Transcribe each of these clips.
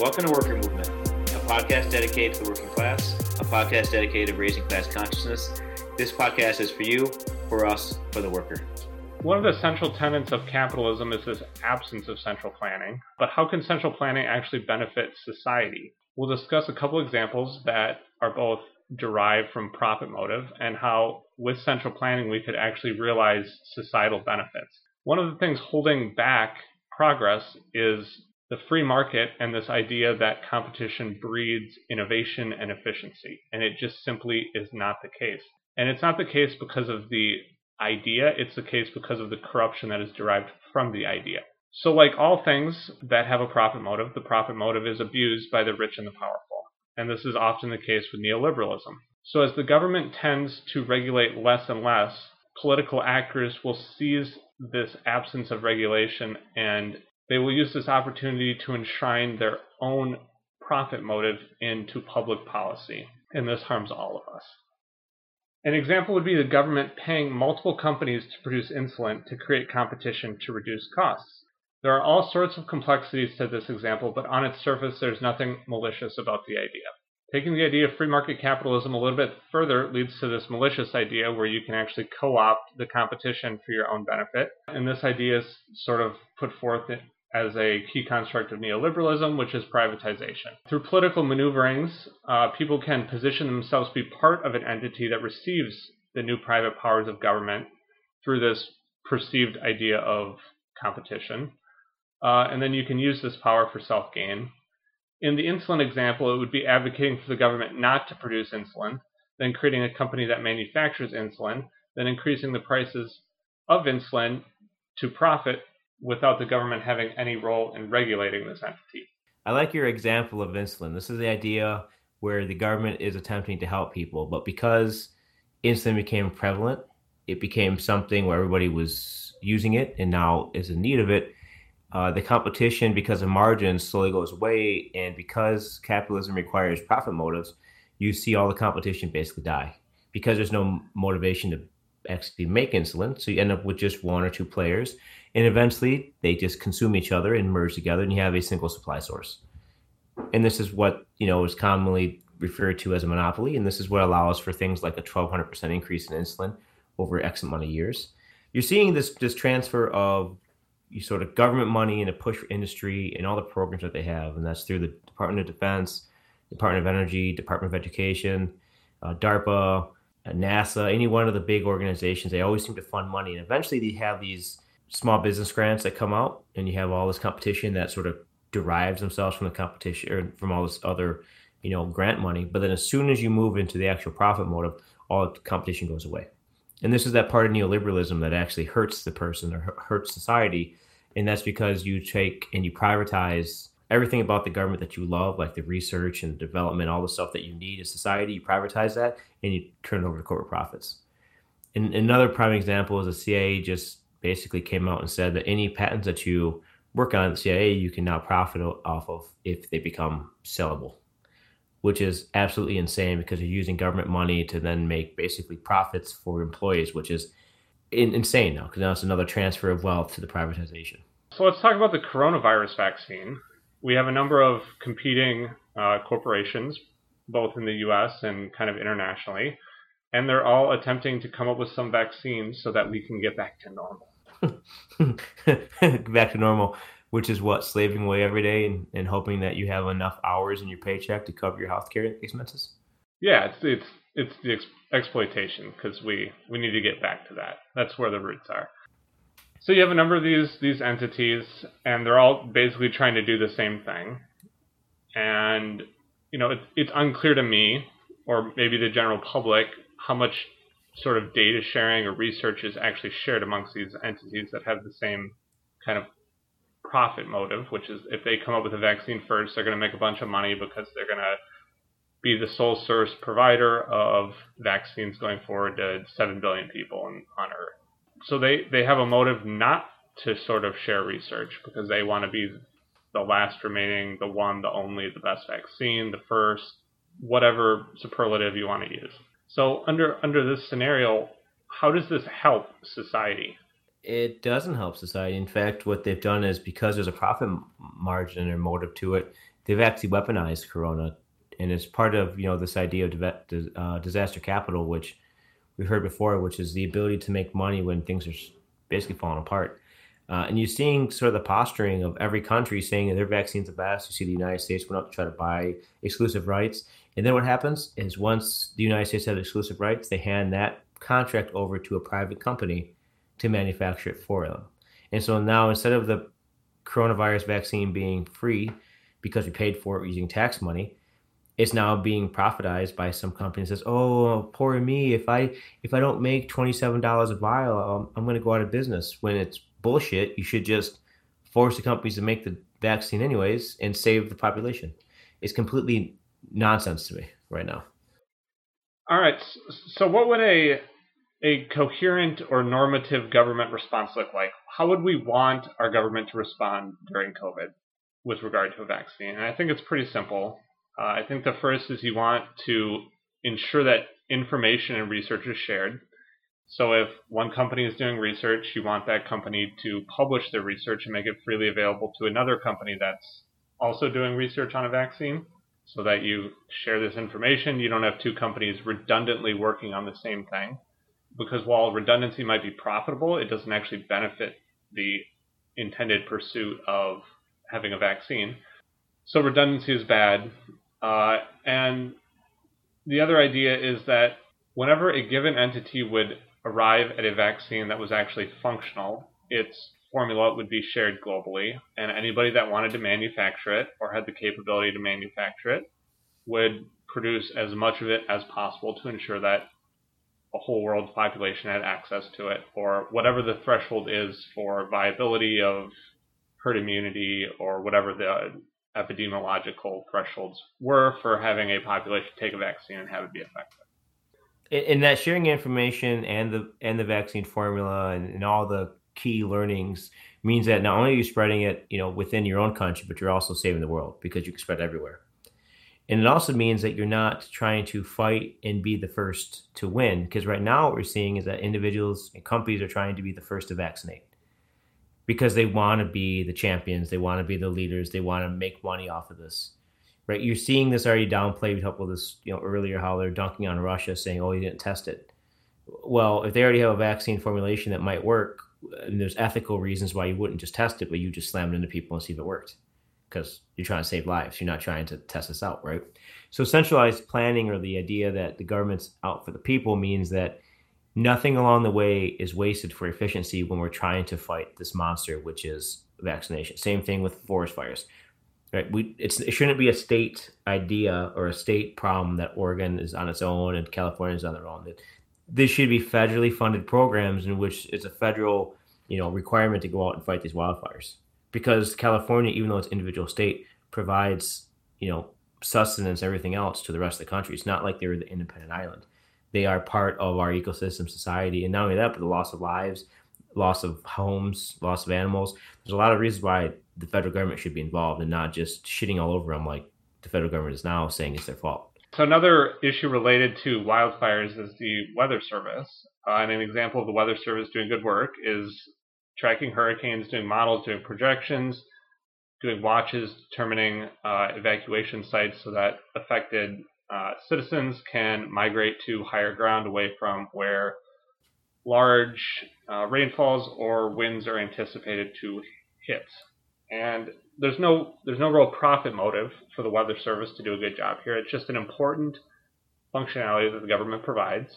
Welcome to Worker Movement, a podcast dedicated to the working class, a podcast dedicated to raising class consciousness. This podcast is for you, for us, for the worker. One of the central tenets of capitalism is this absence of central planning. But how can central planning actually benefit society? We'll discuss a couple examples that are both derived from profit motive and how, with central planning, we could actually realize societal benefits. One of the things holding back progress is the free market and this idea that competition breeds innovation and efficiency. And it just simply is not the case. And it's not the case because of the idea, it's the case because of the corruption that is derived from the idea. So, like all things that have a profit motive, the profit motive is abused by the rich and the powerful. And this is often the case with neoliberalism. So, as the government tends to regulate less and less, political actors will seize this absence of regulation and they will use this opportunity to enshrine their own profit motive into public policy, and this harms all of us. An example would be the government paying multiple companies to produce insulin to create competition to reduce costs. There are all sorts of complexities to this example, but on its surface, there's nothing malicious about the idea. Taking the idea of free market capitalism a little bit further leads to this malicious idea where you can actually co opt the competition for your own benefit. And this idea is sort of put forth as a key construct of neoliberalism, which is privatization. Through political maneuverings, uh, people can position themselves to be part of an entity that receives the new private powers of government through this perceived idea of competition. Uh, and then you can use this power for self gain. In the insulin example, it would be advocating for the government not to produce insulin, then creating a company that manufactures insulin, then increasing the prices of insulin to profit without the government having any role in regulating this entity. I like your example of insulin. This is the idea where the government is attempting to help people, but because insulin became prevalent, it became something where everybody was using it and now is in need of it. Uh, the competition, because of margins, slowly goes away, and because capitalism requires profit motives, you see all the competition basically die because there's no motivation to actually make insulin. So you end up with just one or two players and eventually they just consume each other and merge together and you have a single supply source. And this is what you know is commonly referred to as a monopoly and this is what allows for things like a 1200% increase in insulin over x amount of years. You're seeing this this transfer of you sort of government money and a push for industry and all the programs that they have and that's through the department of defense department of energy department of education uh, darpa uh, nasa any one of the big organizations. They always seem to fund money and eventually they have these small business grants that come out, and you have all this competition that sort of derives themselves from the competition or from all this other, you know, grant money. But then as soon as you move into the actual profit motive, all the competition goes away. And this is that part of neoliberalism that actually hurts the person or hurts society. And that's because you take and you privatize everything about the government that you love, like the research and development, all the stuff that you need in society. You privatize that and you turn it over to corporate profits. And another prime example is the CIA just basically came out and said that any patents that you work on at CIA, you can now profit off of if they become sellable, which is absolutely insane because you're using government money to then make basically profits for employees, which is in, insane now because now it's another transfer of wealth to the privatization. So let's talk about the coronavirus vaccine. We have a number of competing uh, corporations, both in the US and kind of internationally and they're all attempting to come up with some vaccines so that we can get back to normal. back to normal, which is what slaving away every day and, and hoping that you have enough hours in your paycheck to cover your healthcare expenses. Yeah, it's it's it's the ex- exploitation because we we need to get back to that. That's where the roots are. So you have a number of these these entities, and they're all basically trying to do the same thing. And you know, it's it's unclear to me, or maybe the general public, how much sort of data sharing or research is actually shared amongst these entities that have the same kind of profit motive, which is if they come up with a vaccine first, they're going to make a bunch of money because they're going to be the sole source provider of vaccines going forward to 7 billion people on, Earth. So they, they have a motive not to sort of share research because they want to be the last remaining, the one, the only, the best vaccine, the first, whatever superlative you want to use. So under under this scenario, how does this help society? It doesn't help society. In fact, what they've done is because there's a profit margin or motive to it, they've actually weaponized corona and it's part of you know this idea of uh, disaster capital which we've heard before which is the ability to make money when things are basically falling apart uh, and you're seeing sort of the posturing of every country saying that their vaccine's the best. You see the United States went up to try to buy exclusive rights. And then what happens is once the United States has exclusive rights, they hand that contract over to a private company to manufacture it for them. And so now instead of the coronavirus vaccine being free because we paid for it using tax money, it's now being profitized by some company that says, "Oh, poor me! If I if I don't make twenty seven dollars a vial, I'm, I'm going to go out of business." When it's bullshit. You should just force the companies to make the vaccine anyways and save the population. It's completely nonsense to me right now. All right. So what would a a coherent or normative government response look like? How would we want our government to respond during COVID with regard to a vaccine? And I think it's pretty simple. Uh, I think the first is you want to ensure that information and research is shared. So if one company is doing research, you want that company to publish their research and make it freely available to another company that's also doing research on a vaccine so that you share this information. You don't have two companies redundantly working on the same thing. Because while redundancy might be profitable, it doesn't actually benefit the intended pursuit of having a vaccine. So redundancy is bad. Uh, and the other idea is that whenever a given entity would arrive at a vaccine that was actually functional, its formula would be shared globally, and anybody that wanted to manufacture it or had the capability to manufacture it would produce as much of it as possible to ensure that a whole world's population had access to it, or whatever the threshold is for viability of herd immunity, or whatever the epidemiological thresholds were for having a population take a vaccine and have it be effective. In that sharing information and the and the vaccine formula and, and all the key learnings means that not only are you spreading it, you know, within your own country, but you're also saving the world because you can spread everywhere. And it also means that you're not trying to fight and be the first to win. Because right now, what we're seeing is that individuals and companies are trying to be the first to vaccinate because they want to be the champions, they want to be the leaders, they want to make money off of this right? You're seeing this already downplayed. We talked about this, you know, earlier how they're dunking on Russia, saying, "Oh, you didn't test it." Well, if they already have a vaccine formulation that might work, and there's ethical reasons why you wouldn't just test it, but you just slam it into people and see if it worked, because you're trying to save lives. You're not trying to test this out, right? So centralized planning, or the idea that the government's out for the people, means that nothing along the way is wasted for efficiency when we're trying to fight this monster, which is vaccination. Same thing with forest fires right? We it's it shouldn't be a state idea or a state problem that Oregon is on its own and California is on their own. This should be federally funded programs in which it's a federal you know requirement to go out and fight these wildfires because California, even though it's individual state, provides you know sustenance everything else to the rest of the country. It's not like they're the independent island. They are part of our ecosystem society, and not only that, but the loss of lives, loss of homes, loss of animals. There's a lot of reasons why the federal government should be involved and not just shitting all over them like the federal government is now saying it's their fault. So another issue related to wildfires is the Weather Service. Uh, and an example of the Weather Service doing good work is tracking hurricanes, doing models, doing projections, doing watches, determining uh, evacuation sites so that affected uh, citizens can migrate to higher ground away from where large uh, rainfalls or winds are anticipated to hit and there's no there's no real profit motive for the Weather Service to do a good job here. It's just an important functionality that the government provides.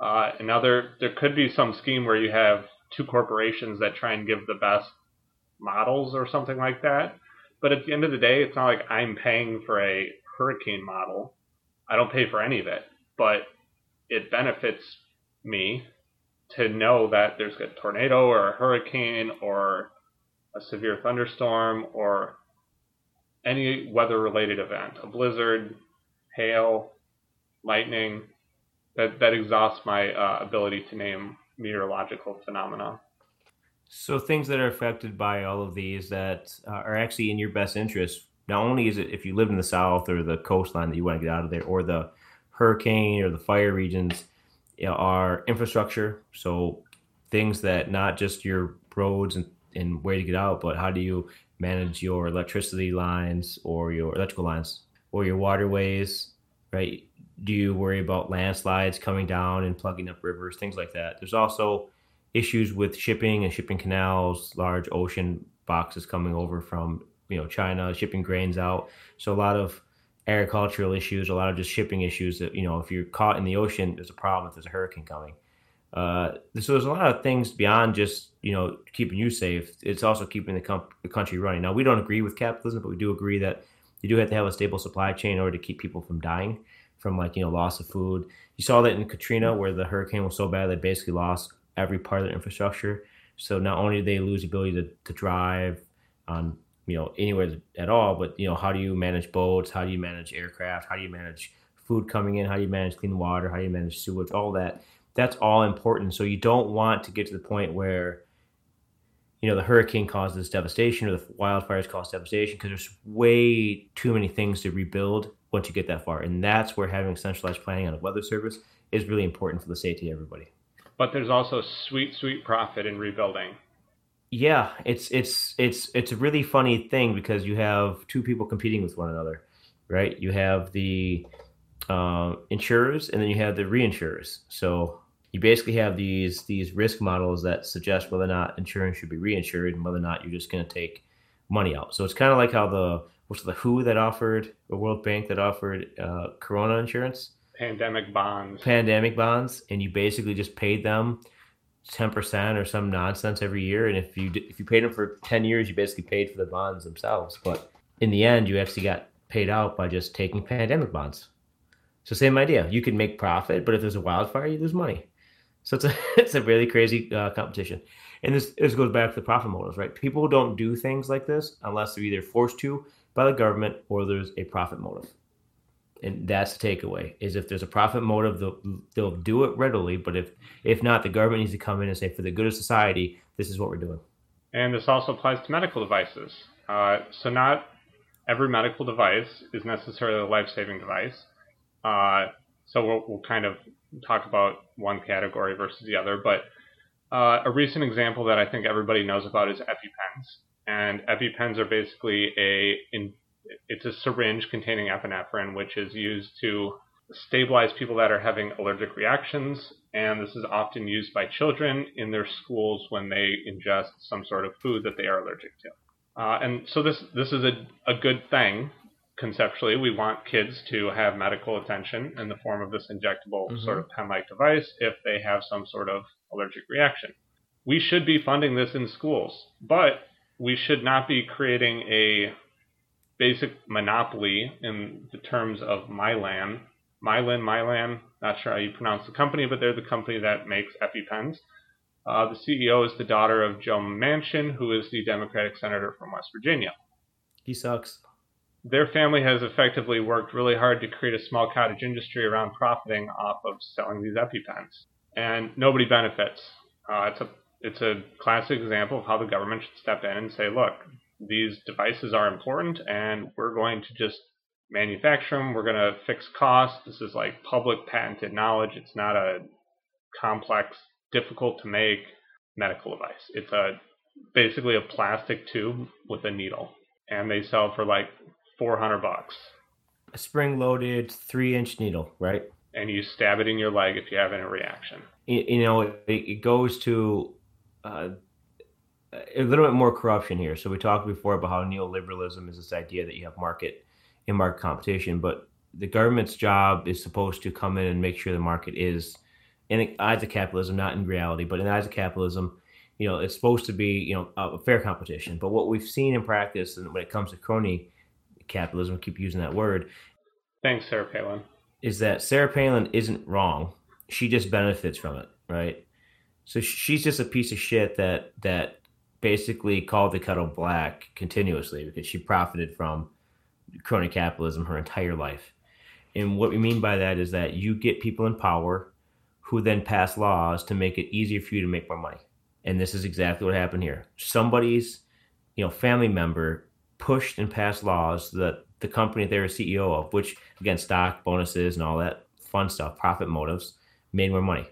Uh, there there could be some scheme where you have two corporations that try and give the best models or something like that. But at the end of the day, it's not like I'm paying for a hurricane model. I don't pay for any of it, but it benefits me to know that there's a tornado or a hurricane or a severe thunderstorm, or any weather related event, a blizzard, hail, lightning, that, that exhausts my uh, ability to name meteorological phenomena. So, things that are affected by all of these that uh, are actually in your best interest, not only is it if you live in the south or the coastline that you want to get out of there, or the hurricane or the fire regions, are infrastructure. So, things that not just your roads and and where to get out, but how do you manage your electricity lines or your electrical lines or your waterways, right? Do you worry about landslides coming down and plugging up rivers, things like that? There's also issues with shipping and shipping canals, large ocean boxes coming over from you know China, shipping grains out. So a lot of agricultural issues, a lot of just shipping issues. That you know, if you're caught in the ocean, there's a problem if there's a hurricane coming. Uh, so there's a lot of things beyond just you know keeping you safe. It's also keeping the, com- the country running. Now we don't agree with capitalism, but we do agree that you do have to have a stable supply chain in order to keep people from dying from like you know loss of food. You saw that in Katrina, where the hurricane was so bad they basically lost every part of their infrastructure. So not only do they lose the ability to, to drive on you know anywhere at all, but you know how do you manage boats? How do you manage aircraft? How do you manage food coming in? How do you manage clean water? How do you manage sewage? All that that's all important. So you don't want to get to the point where you know the hurricane causes devastation or the wildfires cause devastation because there's way too many things to rebuild once you get that far, and that's where having centralized planning on a weather service is really important for the safety of everybody. But there's also sweet, sweet profit in rebuilding. Yeah, it's it's it's it's a really funny thing because you have two people competing with one another, right? You have the uh, insurers and then you have the reinsurers. So you basically have these these risk models that suggest whether or not insurance should be reinsured and whether or not you're just going to take money out. So it's kind of like how the what's the WHO that offered the World Bank that offered uh, Corona insurance, pandemic bonds, pandemic bonds, and you basically just paid them ten percent or some nonsense every year. And if you if you paid them for ten years, you basically paid for the bonds themselves. But in the end, you actually got paid out by just taking pandemic bonds. So same idea. You can make profit, but if there's a wildfire, you lose money. So it's a it's a really crazy uh, competition, and this this goes back to the profit motives, right? People don't do things like this unless they're either forced to by the government or there's a profit motive, and that's the takeaway: is if there's a profit motive, they'll they'll do it readily, but if if not, the government needs to come in and say, for the good of society, this is what we're doing. And this also applies to medical devices. Uh, so not every medical device is necessarily a life-saving device. Uh, so we'll, we'll kind of talk about one category versus the other, but uh, a recent example that I think everybody knows about is EpiPens. And EpiPens are basically a in, it's a syringe containing epinephrine, which is used to stabilize people that are having allergic reactions. And this is often used by children in their schools when they ingest some sort of food that they are allergic to. Uh, and so this this is a, a good thing conceptually, we want kids to have medical attention in the form of this injectable mm-hmm. sort of pen-like device if they have some sort of allergic reaction. We should be funding this in schools, but we should not be creating a basic monopoly in the terms of Mylan. Mylan, Mylan, not sure how you pronounce the company, but they're the company that makes EpiPens. Uh, the CEO is the daughter of Joe Manchin, who is the Democratic senator from West Virginia. He sucks their family has effectively worked really hard to create a small cottage industry around profiting off of selling these EpiPens, and nobody benefits. Uh, it's a it's a classic example of how the government should step in and say, look, these devices are important, and we're going to just manufacture them. We're going to fix costs. This is like public patented knowledge. It's not a complex, difficult to make medical device. It's a basically a plastic tube with a needle, and they sell for like 400 bucks. A spring loaded three inch needle, right? And you stab it in your leg if you have any reaction. You, know, it, it goes to uh, a little bit more corruption here. So we talked before about how neoliberalism is this idea that you have market in market competition, but the government's job is supposed to come in and make sure the market is in the eyes of capitalism, not in reality, but in the eyes of capitalism, you know, it's supposed to be, you know, a fair competition. But what we've seen in practice and when it comes to crony capitalism, keep using that word. Thanks, Sarah Palin. Is that Sarah Palin isn't wrong. She just benefits from it, right? So she's just a piece of shit that that basically called the kettle black continuously because she profited from crony capitalism her entire life. And what we mean by that is that you get people in power who then pass laws to make it easier for you to make more money. And this is exactly what happened here. Somebody's, you know, family member pushed and passed laws that the company they were CEO of, which again, stock bonuses and all that fun stuff, profit motives, made more money,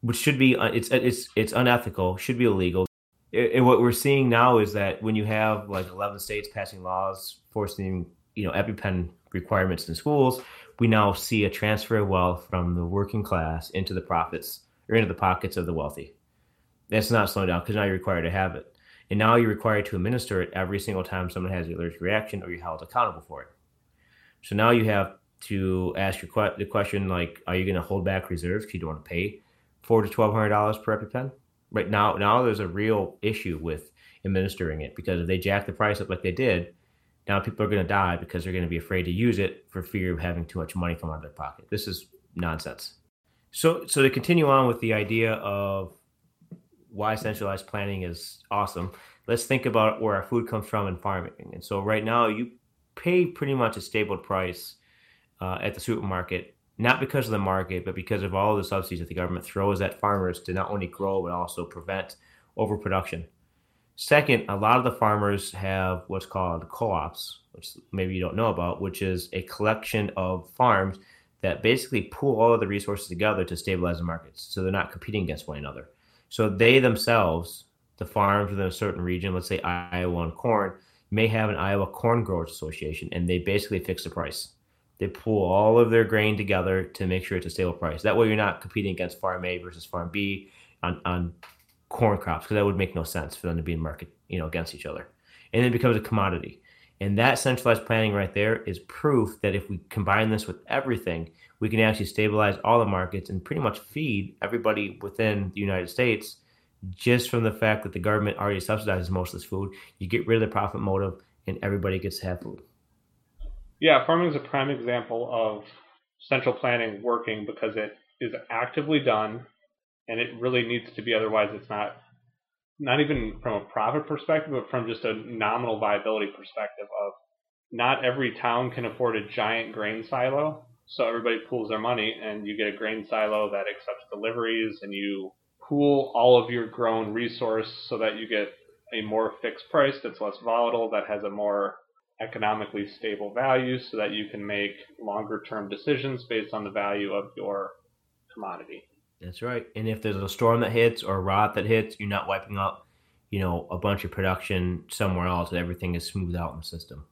which should be uh, it's it's it's unethical, should be illegal. And what we're seeing now is that when you have like 11 states passing laws forcing, you know, EpiPen requirements in schools, we now see a transfer of wealth from the working class into the profits or into the pockets of the wealthy. That's not slowing down because now you're required to have it. And now you're required to administer it every single time someone has an allergic reaction or you're held accountable for it. So now you have to ask your que- the question like, are you going to hold back reserves because you don't want to pay four to twelve hundred dollars per EpiPen? Right now, now there's a real issue with administering it because if they jack the price up like they did, now people are going to die because they're going to be afraid to use it for fear of having too much money come out of their pocket. This is nonsense. So, so to continue on with the idea of why centralized planning is awesome, let's think about where our food comes from in farming. And so, right now, you pay pretty much a stable price uh, at the supermarket, not because of the market, but because of all the subsidies that the government throws at farmers to not only grow but also prevent overproduction. Second, a lot of the farmers have what's called co-ops, which maybe you don't know about, which is a collection of farms that basically pool all of the resources together to stabilize the markets. So they're not competing against one another. So they themselves, the farms within a certain region, let's say Iowa and corn, may have an Iowa Corn Growers Association, and they basically fix the price. They pull all of their grain together to make sure it's a stable price. That way, you're not competing against Farm A versus Farm B on, on corn crops because that would make no sense for them to be in market, you know, against each other. And it becomes a commodity. And that centralized planning right there is proof that if we combine this with everything, we can actually stabilize all the markets and pretty much feed everybody within the United States just from the fact that the government already subsidizes most of this food. You get rid of the profit motive and everybody gets to have food. Yeah, farming is a prime example of central planning working because it is actively done and it really needs to be otherwise it's not not even from a profit perspective but from just a nominal viability perspective of not every town can afford a giant grain silo so everybody pools their money and you get a grain silo that accepts deliveries and you pool all of your grown resource so that you get a more fixed price that's less volatile that has a more economically stable value so that you can make longer term decisions based on the value of your commodity. That's right. And if there's a storm that hits or a rot that hits, you're not wiping out, you know, a bunch of production somewhere else and everything is smoothed out in the system.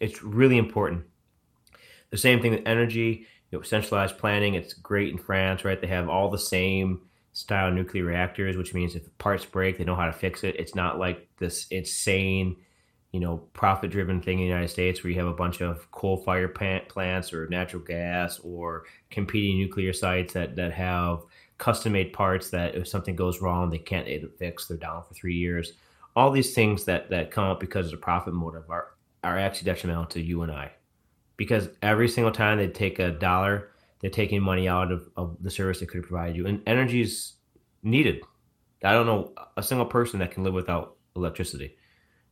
It's really important. The same thing with energy, you know, centralized planning. It's great in France, right? They have all the same style nuclear reactors, which means if parts break, they know how to fix it. It's not like this insane, you know, profit driven thing in the United States where you have a bunch of coal fire plants or natural gas or competing nuclear sites that, that have custom made parts that if something goes wrong, they can't fix. They're down for three years. All these things that that come up because of the profit motive are are actually detrimental to you and I, because every single time they take a dollar, they're taking money out of, of the service they could provide you, and energy is needed. I don't know a single person that can live without electricity.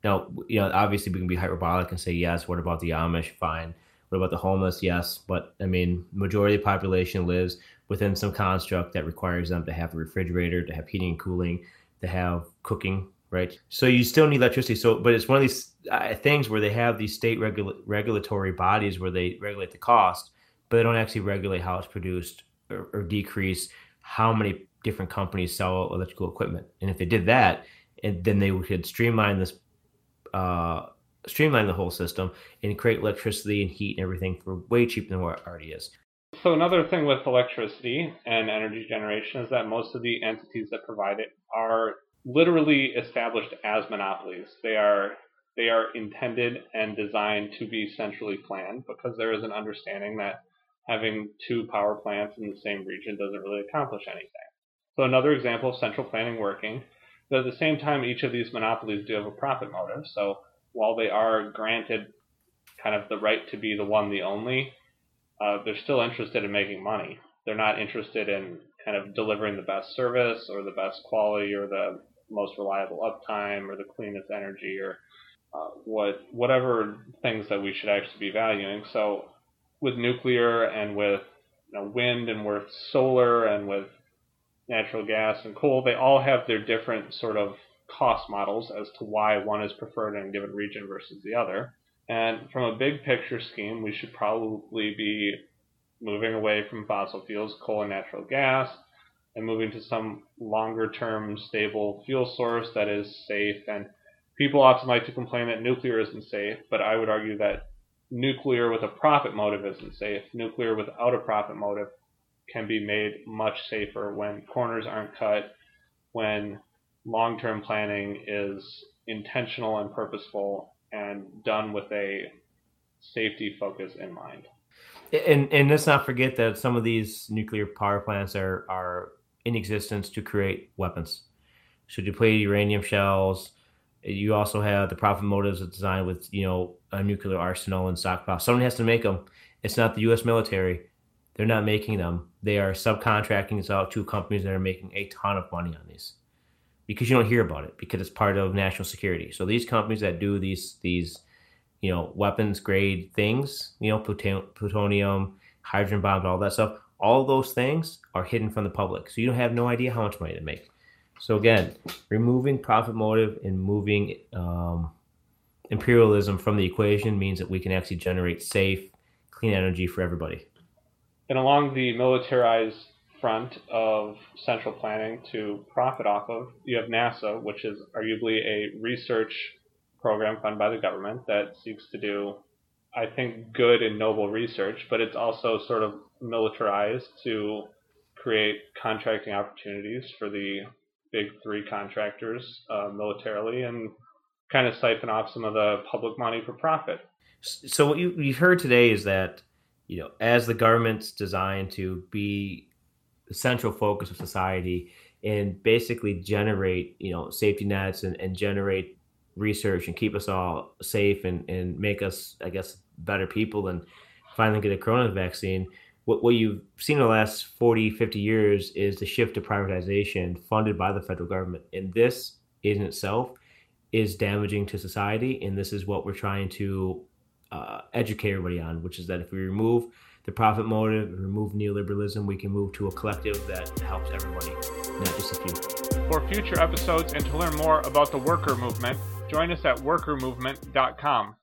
Now, you know, obviously we can be hyperbolic and say yes. What about the Amish? Fine. What about the homeless? Yes, but I mean, majority of the population lives within some construct that requires them to have a refrigerator, to have heating and cooling, to have cooking, right? So you still need electricity. So, but it's one of these uh, things where they have these state regula- regulatory bodies where they regulate the cost, but they don't actually regulate how it's produced or, or decrease how many different companies sell electrical equipment. And if they did that, and then they could streamline this, uh, streamline the whole system and create electricity and heat and everything for way cheaper than what it already is. So another thing with electricity and energy generation is that most of the entities that provide it are literally established as monopolies. They are they are intended and designed to be centrally planned because there is an understanding that having two power plants in the same region doesn't really accomplish anything. So another example of central planning working, but at the same time each of these monopolies do have a profit motive. So while they are granted kind of the right to be the one, the only, uh, they're still interested in making money. They're not interested in kind of delivering the best service or the best quality or the most reliable uptime or the cleanest energy or uh, what whatever things that we should actually be valuing. So with nuclear and with you know, wind and with solar and with natural gas and coal, they all have their different sort of cost models as to why one is preferred in a given region versus the other. And from a big picture scheme, we should probably be moving away from fossil fuels, coal and natural gas, and moving to some longer term stable fuel source that is safe. And people often like to complain that nuclear isn't safe, but I would argue that nuclear with a profit motive isn't safe. Nuclear without a profit motive can be made much safer when corners aren't cut, when long term planning is intentional and purposeful and done with a safety focus in mind. And and let's not forget that some of these nuclear power plants are are in existence to create weapons. So deplete uranium shells. You also have the profit motives of design with you know a nuclear arsenal and stockpile. Someone has to make them. It's not the U.S. military. They're not making them. They are subcontracting this out to companies that are making a ton of money on these because you don't hear about it because it's part of national security. So these companies that do these these you know weapons grade things, you know plutonium, hydrogen bombs, all that stuff, all those things are hidden from the public. So you don't have no idea how much money to make. So again, removing profit motive and moving um, imperialism from the equation means that we can actually generate safe, clean energy for everybody. And along the militarized front of central planning to profit off of, you have NASA, which is arguably a research program funded by the government that seeks to do, I think, good and noble research, but it's also sort of militarized to create contracting opportunities for the big three contractors uh, militarily and kind of siphon off some of the public money for profit. So what you, you've heard today is that you know as the government's designed to be the central focus of society and basically generate you know safety nets and, and generate research and keep us all safe and, and make us i guess better people and finally get a corona vaccine. What, what you've seen in the last 40 50 years is the shift to privatization funded by the federal government. And this in itself is damaging to society. And this is what we're trying to uh, educate everybody on which is that if we remove the profit motive, remove neoliberalism, we can move to a collective that helps everybody, not just a few. For future episodes and to learn more about the worker movement, join us at workermovement.com.